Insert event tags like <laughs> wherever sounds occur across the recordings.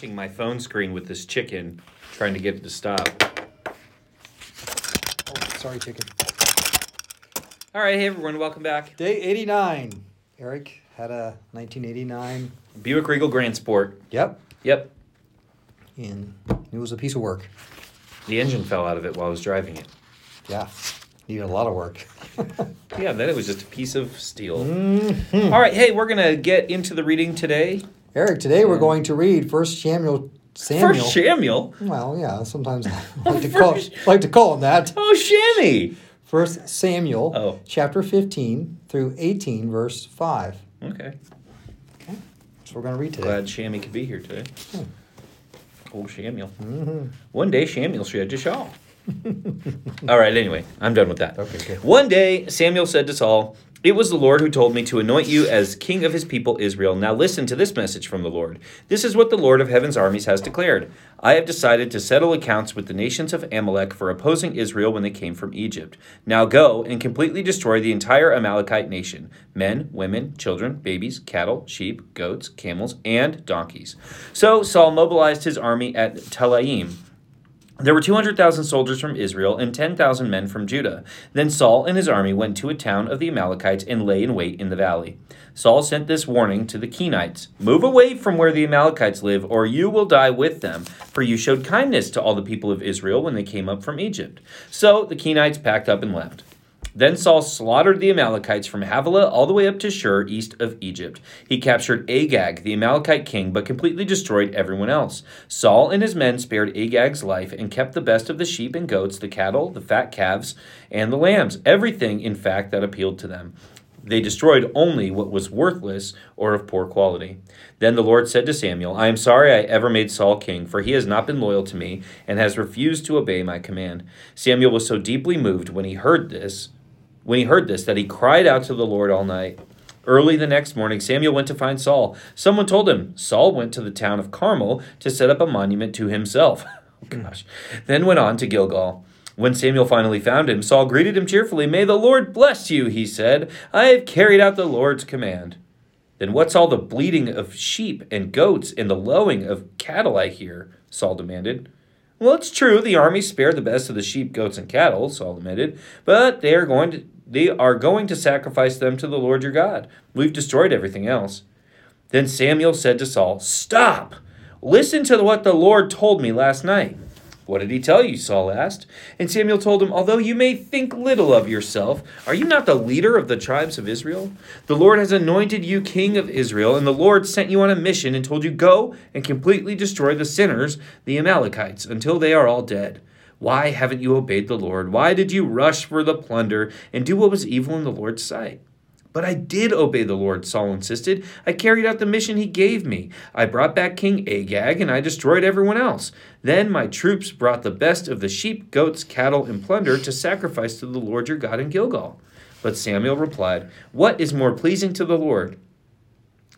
smashing my phone screen with this chicken, trying to get it to stop. Oh, sorry, chicken. All right, hey everyone, welcome back. Day 89. Eric had a 1989. Buick Regal Grand Sport. Yep. Yep, And it was a piece of work. the engine fell out of it while I was driving it. Yeah. Needed a lot of work. <laughs> Yeah, then it was just a piece of steel. Mhm. All right, hey, we're gonna get into the reading today. Eric, today we're going to read First Samuel. Samuel. First Samuel. well, yeah, sometimes I <laughs> like to call, like to call him that. Oh, Shammy. First Samuel, Oh. chapter 15 through 18, verse 5. Okay. Okay. So we're going to read today. Glad Shammy could be here today. Hmm. Old Shamuel. hmm One day Samuel shed a shawl. All right, anyway, I'm done with that. Okay, good. One day Samuel said to Saul, It was the Lord who told me to anoint you as king of his people Israel. Now listen to this message from the Lord. This is what the Lord of heaven's armies has declared. I have decided to settle accounts with the nations of Amalek for opposing Israel when they came from Egypt. Now go and completely destroy the entire Amalekite nation men, women, children, babies, cattle, sheep, goats, camels, and donkeys. So Saul mobilized his army at Telaim. There were 200,000 soldiers from Israel and 10,000 men from Judah. Then Saul and his army went to a town of the Amalekites and lay in wait in the valley. Saul sent this warning to the Kenites Move away from where the Amalekites live, or you will die with them, for you showed kindness to all the people of Israel when they came up from Egypt. So the Kenites packed up and left. Then Saul slaughtered the Amalekites from Havilah all the way up to Shur, east of Egypt. He captured Agag, the Amalekite king, but completely destroyed everyone else. Saul and his men spared Agag's life and kept the best of the sheep and goats, the cattle, the fat calves, and the lambs, everything, in fact, that appealed to them. They destroyed only what was worthless or of poor quality. Then the Lord said to Samuel, I am sorry I ever made Saul king, for he has not been loyal to me and has refused to obey my command. Samuel was so deeply moved when he heard this, when he heard this, that he cried out to the Lord all night. Early the next morning, Samuel went to find Saul. Someone told him Saul went to the town of Carmel to set up a monument to himself. <laughs> oh, hmm. gosh. Then went on to Gilgal. When Samuel finally found him, Saul greeted him cheerfully. May the Lord bless you, he said. I have carried out the Lord's command. Then what's all the bleating of sheep and goats and the lowing of cattle I hear? Saul demanded. Well, it's true, the army spared the best of the sheep, goats, and cattle, Saul admitted, but they are going to they are going to sacrifice them to the Lord your God. We've destroyed everything else. Then Samuel said to Saul, Stop! Listen to what the Lord told me last night. What did he tell you? Saul asked. And Samuel told him, Although you may think little of yourself, are you not the leader of the tribes of Israel? The Lord has anointed you king of Israel, and the Lord sent you on a mission and told you, Go and completely destroy the sinners, the Amalekites, until they are all dead. Why haven't you obeyed the Lord? Why did you rush for the plunder and do what was evil in the Lord's sight? But I did obey the Lord, Saul insisted. I carried out the mission he gave me. I brought back King Agag, and I destroyed everyone else. Then my troops brought the best of the sheep, goats, cattle, and plunder to sacrifice to the Lord your God in Gilgal. But Samuel replied, What is more pleasing to the Lord?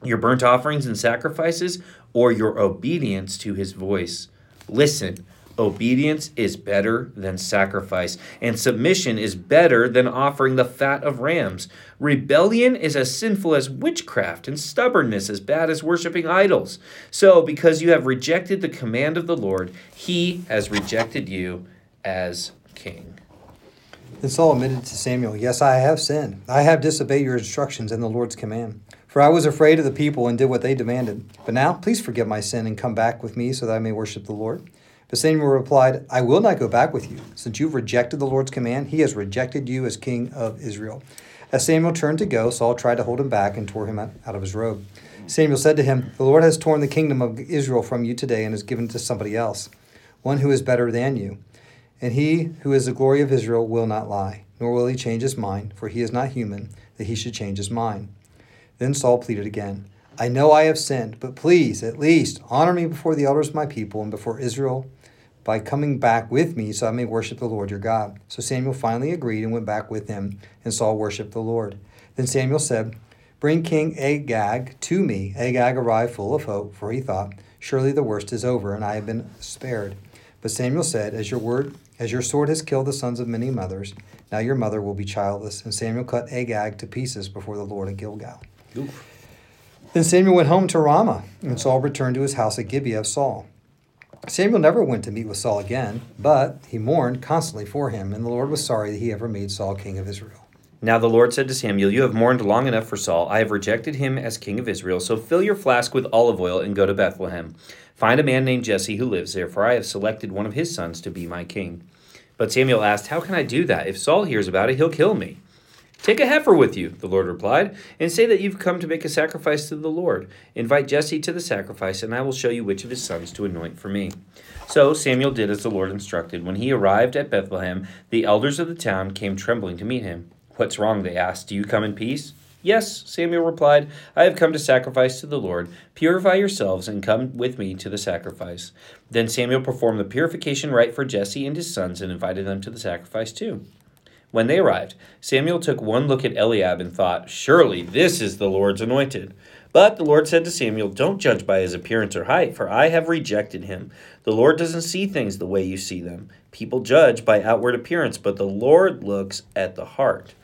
Your burnt offerings and sacrifices, or your obedience to his voice? Listen. Obedience is better than sacrifice, and submission is better than offering the fat of rams. Rebellion is as sinful as witchcraft, and stubbornness as bad as worshiping idols. So, because you have rejected the command of the Lord, he has rejected you as king. Then Saul admitted to Samuel, Yes, I have sinned. I have disobeyed your instructions and the Lord's command. For I was afraid of the people and did what they demanded. But now, please forgive my sin and come back with me so that I may worship the Lord. Samuel replied, I will not go back with you. Since you've rejected the Lord's command, he has rejected you as king of Israel. As Samuel turned to go, Saul tried to hold him back and tore him out of his robe. Samuel said to him, The Lord has torn the kingdom of Israel from you today and has given it to somebody else, one who is better than you. And he who is the glory of Israel will not lie, nor will he change his mind, for he is not human, that he should change his mind. Then Saul pleaded again, I know I have sinned, but please, at least, honor me before the elders of my people and before Israel by coming back with me so I may worship the Lord your God. So Samuel finally agreed and went back with him, and Saul worshiped the Lord. Then Samuel said, Bring King Agag to me. Agag arrived full of hope, for he thought, Surely the worst is over, and I have been spared. But Samuel said, As your word, as your sword has killed the sons of many mothers, now your mother will be childless. And Samuel cut Agag to pieces before the Lord at Gilgal. Oof. Then Samuel went home to Ramah, and Saul returned to his house at Gibeah of Saul. Samuel never went to meet with Saul again, but he mourned constantly for him, and the Lord was sorry that he ever made Saul king of Israel. Now the Lord said to Samuel, You have mourned long enough for Saul. I have rejected him as king of Israel. So fill your flask with olive oil and go to Bethlehem. Find a man named Jesse who lives there, for I have selected one of his sons to be my king. But Samuel asked, How can I do that? If Saul hears about it, he'll kill me. Take a heifer with you, the Lord replied, and say that you've come to make a sacrifice to the Lord. Invite Jesse to the sacrifice, and I will show you which of his sons to anoint for me. So Samuel did as the Lord instructed. When he arrived at Bethlehem, the elders of the town came trembling to meet him. What's wrong? they asked. Do you come in peace? Yes, Samuel replied, I have come to sacrifice to the Lord. Purify yourselves and come with me to the sacrifice. Then Samuel performed the purification rite for Jesse and his sons and invited them to the sacrifice too. When they arrived, Samuel took one look at Eliab and thought, Surely this is the Lord's anointed. But the Lord said to Samuel, Don't judge by his appearance or height, for I have rejected him. The Lord doesn't see things the way you see them. People judge by outward appearance, but the Lord looks at the heart.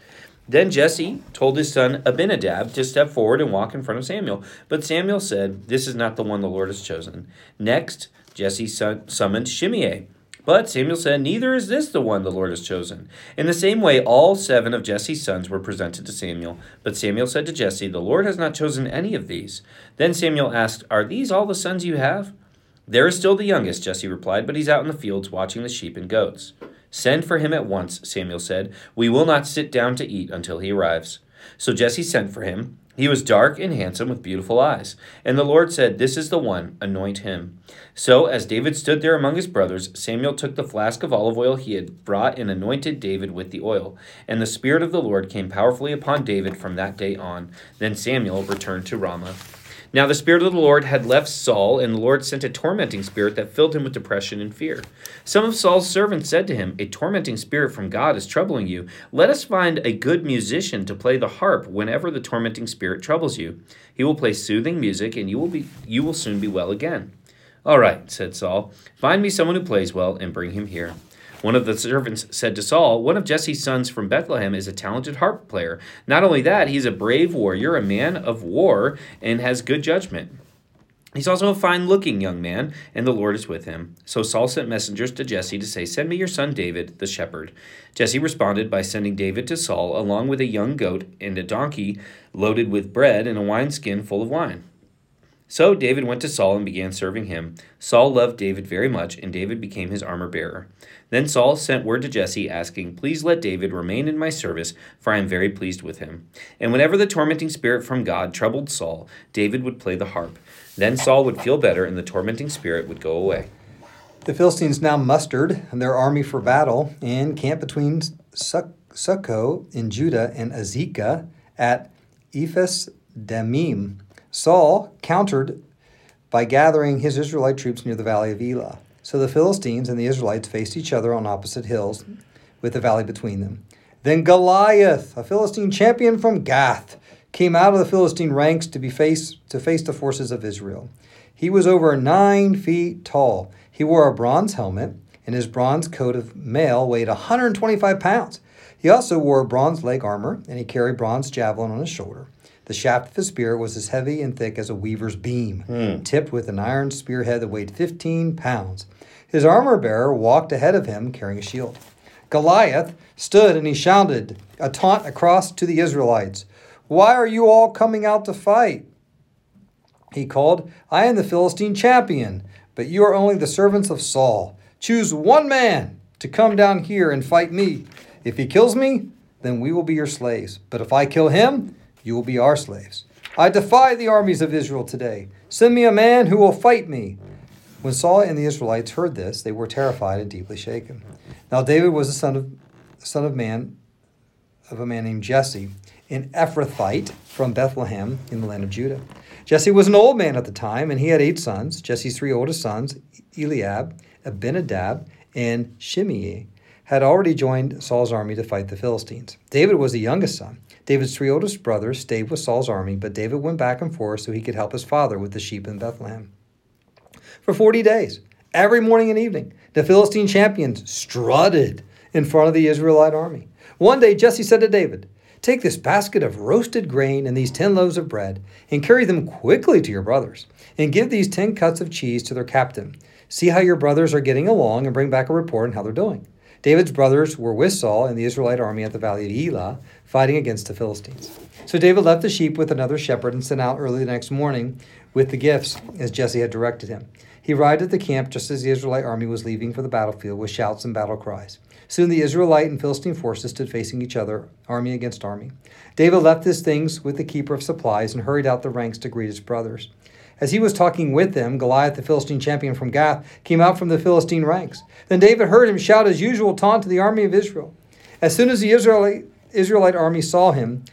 Then Jesse told his son Abinadab to step forward and walk in front of Samuel. But Samuel said, This is not the one the Lord has chosen. Next, Jesse summoned Shimei. But Samuel said, Neither is this the one the Lord has chosen. In the same way, all seven of Jesse's sons were presented to Samuel. But Samuel said to Jesse, The Lord has not chosen any of these. Then Samuel asked, Are these all the sons you have? There is still the youngest, Jesse replied, but he's out in the fields watching the sheep and goats. Send for him at once, Samuel said. We will not sit down to eat until he arrives. So Jesse sent for him. He was dark and handsome with beautiful eyes. And the Lord said, This is the one, anoint him. So, as David stood there among his brothers, Samuel took the flask of olive oil he had brought and anointed David with the oil. And the Spirit of the Lord came powerfully upon David from that day on. Then Samuel returned to Ramah. Now the Spirit of the Lord had left Saul, and the Lord sent a tormenting spirit that filled him with depression and fear. Some of Saul's servants said to him, A tormenting spirit from God is troubling you. Let us find a good musician to play the harp whenever the tormenting spirit troubles you. He will play soothing music, and you will, be, you will soon be well again. All right, said Saul, find me someone who plays well and bring him here. One of the servants said to Saul, One of Jesse's sons from Bethlehem is a talented harp player. Not only that, he's a brave warrior, a man of war, and has good judgment. He's also a fine looking young man, and the Lord is with him. So Saul sent messengers to Jesse to say, Send me your son David, the shepherd. Jesse responded by sending David to Saul, along with a young goat and a donkey loaded with bread and a wineskin full of wine. So David went to Saul and began serving him. Saul loved David very much, and David became his armor bearer. Then Saul sent word to Jesse, asking, Please let David remain in my service, for I am very pleased with him. And whenever the tormenting spirit from God troubled Saul, David would play the harp. Then Saul would feel better, and the tormenting spirit would go away. The Philistines now mustered their army for battle and camped between Socoh in Judah and Azekah at Ephes Dammim. Saul countered by gathering his Israelite troops near the valley of Elah. So the Philistines and the Israelites faced each other on opposite hills, with the valley between them. Then Goliath, a Philistine champion from Gath, came out of the Philistine ranks to be face to face the forces of Israel. He was over nine feet tall. He wore a bronze helmet, and his bronze coat of mail weighed 125 pounds. He also wore bronze leg armor, and he carried bronze javelin on his shoulder. The shaft of his spear was as heavy and thick as a weaver's beam, mm. tipped with an iron spearhead that weighed 15 pounds. His armor bearer walked ahead of him carrying a shield. Goliath stood and he shouted a taunt across to the Israelites Why are you all coming out to fight? He called, I am the Philistine champion, but you are only the servants of Saul. Choose one man to come down here and fight me. If he kills me, then we will be your slaves. But if I kill him, you will be our slaves. I defy the armies of Israel today. Send me a man who will fight me. When Saul and the Israelites heard this, they were terrified and deeply shaken. Now David was the son of son of man of a man named Jesse, an Ephrathite from Bethlehem in the land of Judah. Jesse was an old man at the time, and he had eight sons. Jesse's three oldest sons, Eliab, Abinadab, and Shimei, had already joined Saul's army to fight the Philistines. David was the youngest son. David's three oldest brothers stayed with Saul's army, but David went back and forth so he could help his father with the sheep in Bethlehem. For 40 days, every morning and evening, the Philistine champions strutted in front of the Israelite army. One day, Jesse said to David, Take this basket of roasted grain and these ten loaves of bread, and carry them quickly to your brothers, and give these ten cuts of cheese to their captain. See how your brothers are getting along, and bring back a report on how they're doing. David's brothers were with Saul and the Israelite army at the valley of Elah, fighting against the Philistines. So David left the sheep with another shepherd and sent out early the next morning with the gifts, as Jesse had directed him. He arrived at the camp just as the Israelite army was leaving for the battlefield with shouts and battle cries. Soon the Israelite and Philistine forces stood facing each other, army against army. David left his things with the keeper of supplies and hurried out the ranks to greet his brothers. As he was talking with them, Goliath, the Philistine champion from Gath, came out from the Philistine ranks. Then David heard him shout his usual taunt to the army of Israel. As soon as the Israelite, army saw him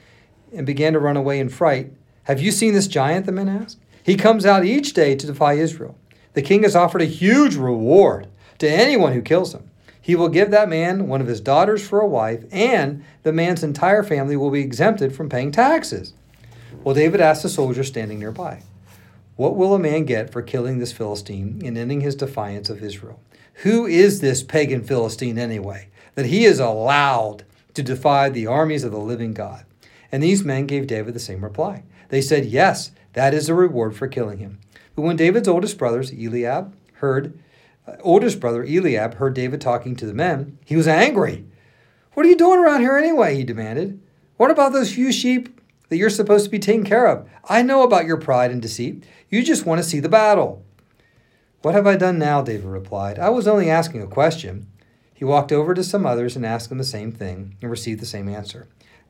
and began to run away in fright, Have you seen this giant? the men asked. He comes out each day to defy Israel. The king has offered a huge reward to anyone who kills him. He will give that man one of his daughters for a wife, and the man's entire family will be exempted from paying taxes. Well, David asked the soldier standing nearby, What will a man get for killing this Philistine and ending his defiance of Israel? Who is this pagan Philistine anyway, that he is allowed to defy the armies of the living God? And these men gave David the same reply. They said, Yes, that is the reward for killing him. But when David's oldest brothers, Eliab, heard, uh, oldest brother Eliab heard David talking to the men, he was angry. What are you doing around here anyway? he demanded. What about those few sheep that you're supposed to be taking care of? I know about your pride and deceit. You just want to see the battle. What have I done now? David replied. I was only asking a question. He walked over to some others and asked them the same thing and received the same answer.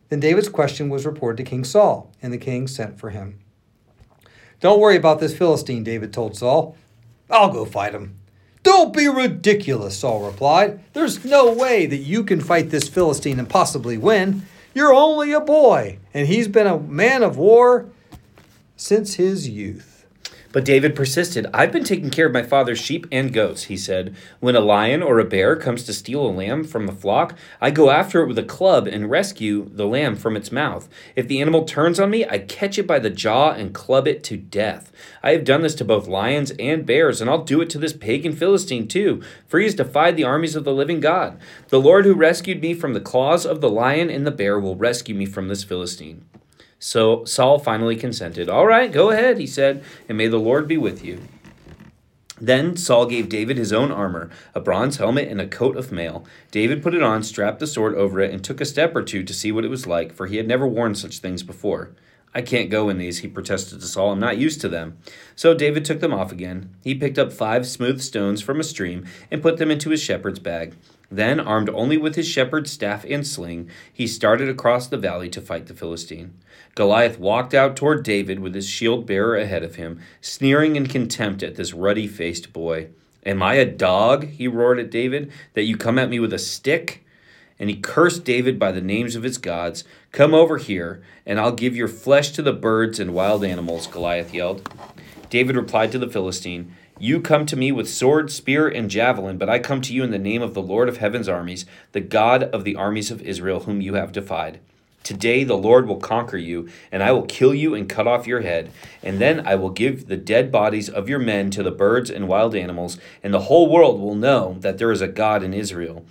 Then David's question was reported to King Saul, and the king sent for him. Don't worry about this Philistine, David told Saul. I'll go fight him. Don't be ridiculous, Saul replied. There's no way that you can fight this Philistine and possibly win. You're only a boy, and he's been a man of war since his youth. But David persisted. I've been taking care of my father's sheep and goats, he said. When a lion or a bear comes to steal a lamb from the flock, I go after it with a club and rescue the lamb from its mouth. If the animal turns on me, I catch it by the jaw and club it to death. I have done this to both lions and bears, and I'll do it to this pagan Philistine too, for he has defied the armies of the living God. The Lord who rescued me from the claws of the lion and the bear will rescue me from this Philistine. So Saul finally consented. All right, go ahead, he said, and may the Lord be with you. Then Saul gave David his own armor, a bronze helmet, and a coat of mail. David put it on, strapped the sword over it, and took a step or two to see what it was like, for he had never worn such things before. I can't go in these, he protested to Saul. I'm not used to them. So David took them off again. He picked up five smooth stones from a stream and put them into his shepherd's bag. Then, armed only with his shepherd's staff and sling, he started across the valley to fight the Philistine. Goliath walked out toward David with his shield bearer ahead of him, sneering in contempt at this ruddy faced boy. Am I a dog? he roared at David, that you come at me with a stick? And he cursed David by the names of his gods. Come over here, and I'll give your flesh to the birds and wild animals, Goliath yelled. David replied to the Philistine, You come to me with sword, spear, and javelin, but I come to you in the name of the Lord of heaven's armies, the God of the armies of Israel, whom you have defied. Today the Lord will conquer you, and I will kill you and cut off your head. And then I will give the dead bodies of your men to the birds and wild animals, and the whole world will know that there is a God in Israel.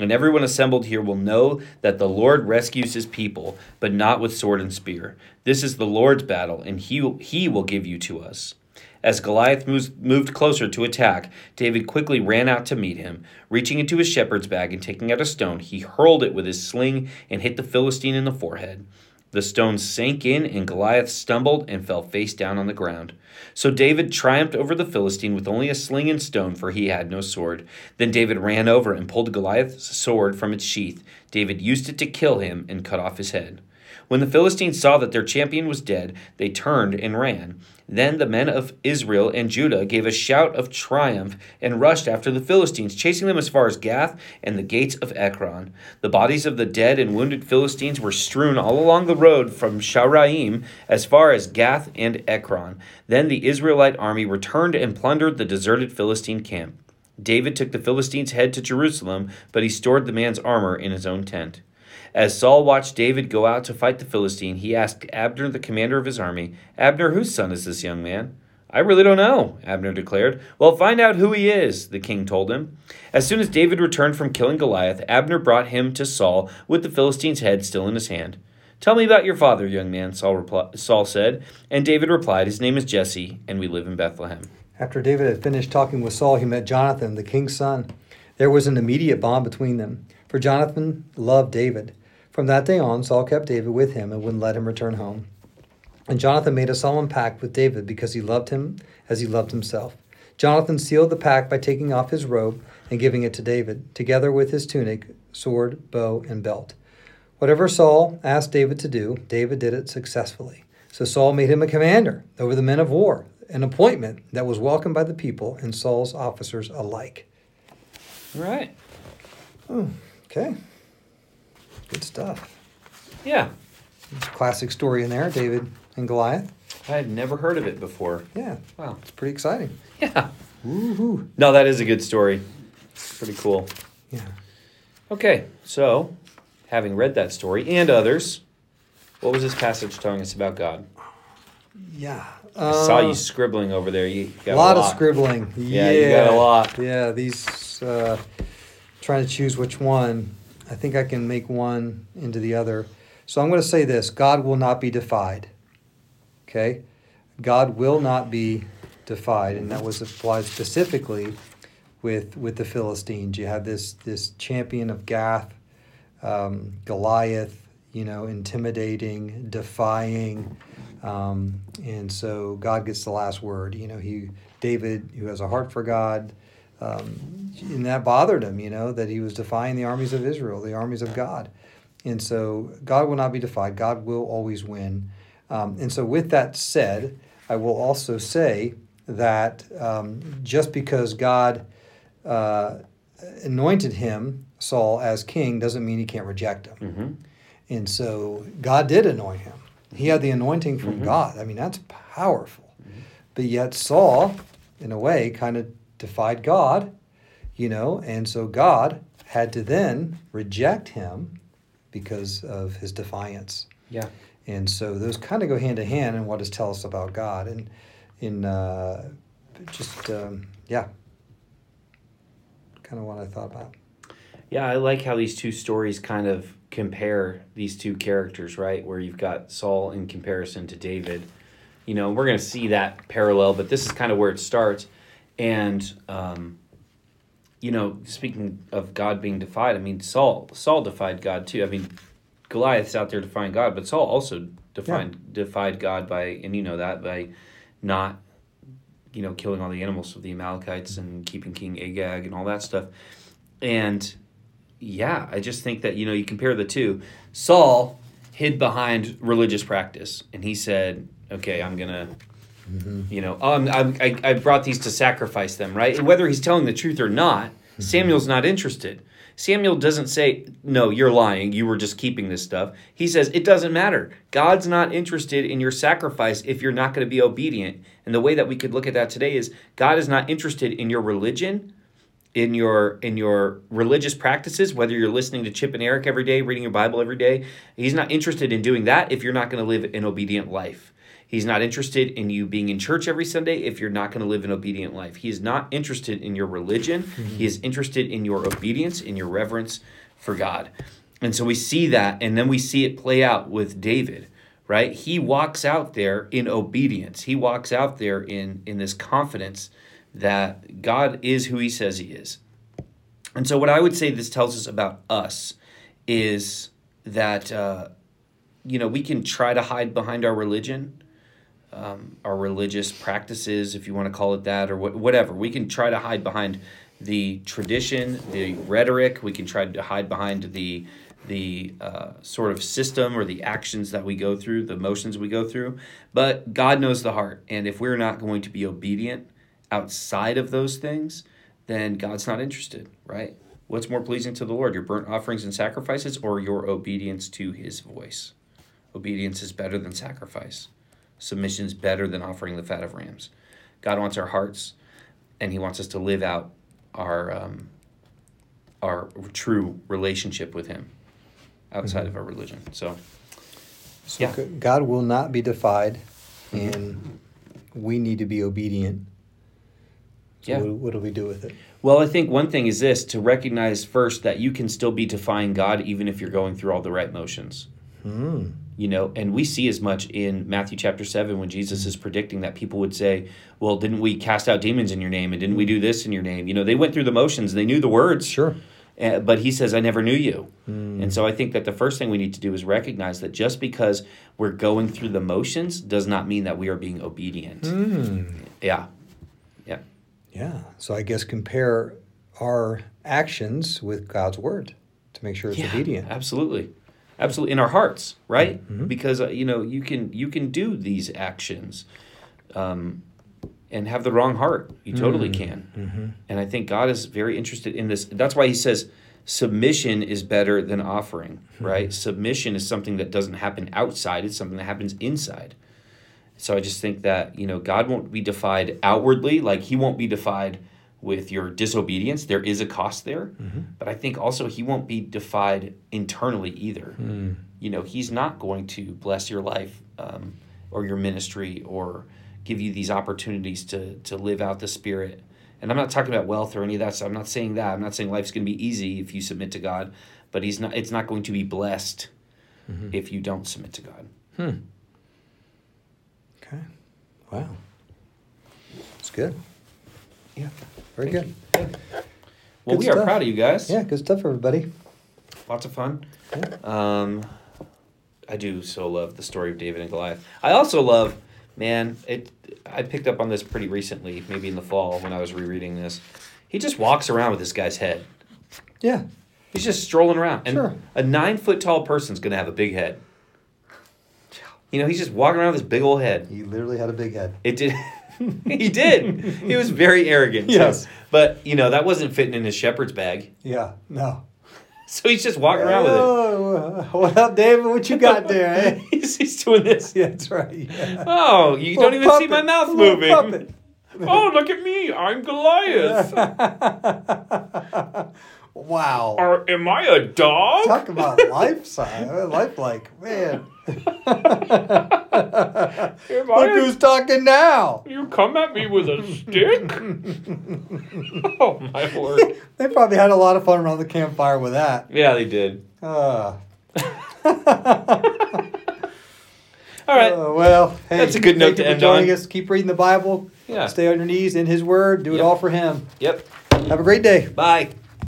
And everyone assembled here will know that the Lord rescues his people, but not with sword and spear. This is the Lord's battle, and he, he will give you to us. As Goliath moved closer to attack, David quickly ran out to meet him. Reaching into his shepherd's bag and taking out a stone, he hurled it with his sling and hit the Philistine in the forehead. The stone sank in, and Goliath stumbled and fell face down on the ground. So David triumphed over the Philistine with only a sling and stone, for he had no sword. Then David ran over and pulled Goliath's sword from its sheath. David used it to kill him and cut off his head. When the Philistines saw that their champion was dead, they turned and ran. Then the men of Israel and Judah gave a shout of triumph and rushed after the Philistines, chasing them as far as Gath and the gates of Ekron. The bodies of the dead and wounded Philistines were strewn all along the road from Shaaraim as far as Gath and Ekron. Then the Israelite army returned and plundered the deserted Philistine camp. David took the Philistine's head to Jerusalem, but he stored the man's armor in his own tent. As Saul watched David go out to fight the Philistine, he asked Abner, the commander of his army, Abner, whose son is this young man? I really don't know, Abner declared. Well, find out who he is, the king told him. As soon as David returned from killing Goliath, Abner brought him to Saul with the Philistine's head still in his hand. Tell me about your father, young man, Saul, repli- Saul said. And David replied, His name is Jesse, and we live in Bethlehem. After David had finished talking with Saul, he met Jonathan, the king's son. There was an immediate bond between them, for Jonathan loved David. From that day on, Saul kept David with him and wouldn't let him return home. And Jonathan made a solemn pact with David because he loved him as he loved himself. Jonathan sealed the pact by taking off his robe and giving it to David, together with his tunic, sword, bow, and belt. Whatever Saul asked David to do, David did it successfully. So Saul made him a commander over the men of war, an appointment that was welcomed by the people and Saul's officers alike. All right. Hmm, okay. Good stuff. Yeah. Classic story in there, David and Goliath. I had never heard of it before. Yeah, Wow. it's pretty exciting. Yeah. Woohoo. No, that is a good story. Pretty cool. Yeah. Okay, so having read that story and others, what was this passage telling us about God? Yeah. I saw Uh, you scribbling over there. You got a lot, of scribbling. Yeah, you got a lot. Yeah, these uh, trying to choose which one. I think I can make one into the other. So I'm going to say this: God will not be defied. Okay, God will not be defied, and that was applied specifically with with the Philistines. You have this this champion of Gath, um, Goliath. You know, intimidating, defying. Um, and so God gets the last word. You know, he David, who has a heart for God, um, and that bothered him. You know that he was defying the armies of Israel, the armies of God, and so God will not be defied. God will always win. Um, and so, with that said, I will also say that um, just because God uh, anointed him, Saul, as king, doesn't mean he can't reject him. Mm-hmm. And so God did anoint him. He had the anointing from Mhm. God. I mean, that's powerful. But yet Saul, in a way, kind of defied God, you know, and so God had to then reject him because of his defiance. Yeah. And so those kind of go hand in hand in what does tell us about God. And in uh, just, um, yeah, kind of what I thought about. Yeah, I like how these two stories kind of compare these two characters, right? Where you've got Saul in comparison to David. You know, we're going to see that parallel, but this is kind of where it starts. And, um, you know, speaking of God being defied, I mean, Saul Saul defied God too. I mean, Goliath's out there defying God, but Saul also defied defied God by, and you know that by not, you know, killing all the animals of the Amalekites and keeping King Agag and all that stuff. And yeah, I just think that you know you compare the two. Saul hid behind religious practice, and he said, "Okay, I'm gonna." You know, um, I'm, I, I brought these to sacrifice them, right? And whether he's telling the truth or not, Samuel's not interested. Samuel doesn't say, No, you're lying. You were just keeping this stuff. He says, It doesn't matter. God's not interested in your sacrifice if you're not going to be obedient. And the way that we could look at that today is God is not interested in your religion, in your in your religious practices, whether you're listening to Chip and Eric every day, reading your Bible every day. He's not interested in doing that if you're not going to live an obedient life. He's not interested in you being in church every Sunday if you're not going to live an obedient life. He is not interested in your religion. He is interested in your obedience, in your reverence for God. And so we see that, and then we see it play out with David, right? He walks out there in obedience. He walks out there in, in this confidence that God is who he says he is. And so, what I would say this tells us about us is that, uh, you know, we can try to hide behind our religion, um, our religious practices, if you want to call it that, or wh- whatever. We can try to hide behind the tradition, the rhetoric. We can try to hide behind the the uh, sort of system or the actions that we go through, the motions we go through. But God knows the heart, and if we're not going to be obedient outside of those things, then God's not interested, right? What's more pleasing to the Lord, your burnt offerings and sacrifices, or your obedience to His voice? Obedience is better than sacrifice. Submission is better than offering the fat of rams. God wants our hearts, and He wants us to live out our um, our true relationship with Him outside of our religion. So, So Yeah. God will not be defied, and we need to be obedient. So Yeah. what, what do we do with it? well, I think one thing is this to recognize first that you can still be defying God even if you're going through all the right motions. Mm. You know, and we see as much in Matthew chapter 7 when Jesus is predicting that people would say, Well, didn't we cast out demons in your name? And didn't we do this in your name? You know, they went through the motions, they knew the words. Sure. Uh, but he says, I never knew you. And so I think that the first thing we need to do is recognize that just because we're going through the motions does not mean that we are being obedient. Yeah. Yeah. Yeah. So I guess compare our actions with God's word to make sure it's obedient. Absolutely. Absolutely. In our hearts, right? Mm-hmm. Because, uh, you know, you can, you can do these actions um, and have the wrong heart. You totally Mm-hmm. can. And I think God is very interested in this. That's why he says, submission is better than offering, Mm-hmm. right? Submission is something that doesn't happen outside, it's something that happens inside. So I just think that, you know, God won't be defied outwardly, like he won't be defied with your disobedience. There is a cost there. Mm-hmm. But I think also he won't be defied internally either. Mm. You know, he's not going to bless your life um, or your ministry or give you these opportunities to to live out the spirit. And I'm not talking about wealth or any of that So I'm not saying that. I'm not saying life's going to be easy if you submit to God, but he's not it's not going to be blessed if you don't submit to God. Okay. Wow. It's good. Yeah. Very good. Well, Good we are proud of you guys. Yeah, good stuff, everybody. Lots of fun. Yeah. Um, I do so love the story of David and Goliath. I also love, man, it. I picked up on this pretty recently, maybe in the fall when I was rereading this. He just walks around with this guy's head. Yeah. He's just strolling around, and Sure. a nine foot tall person's gonna have a big head. You know, he's just walking around with this big old head. He literally had a big head. It did. <laughs> <laughs> he did. He was very arrogant. too. Yes. But you know that wasn't fitting in his shepherd's bag, Yeah. No. so he's just walking around with it. Oh, what up, David? What you got there, eh? <laughs> he's, he's doing this. yeah, <laughs> that's right. Yeah. Oh, you don't even see my mouth moving. Oh, look at me. I'm Goliath. Wow. Or am I a dog? Talk about life size, life like man. Am Look I who's talking now. you come at me with a stick? <laughs> oh, my word. They probably had a lot of fun around the campfire with that. Yeah, they did. Uh, <laughs> All right. uh, well, hey, That's a good note to for end joining on. us. Keep reading the Bible. Yeah. Stay on your knees in His Word. Do it all for Him. Yep. Have a great day. Bye.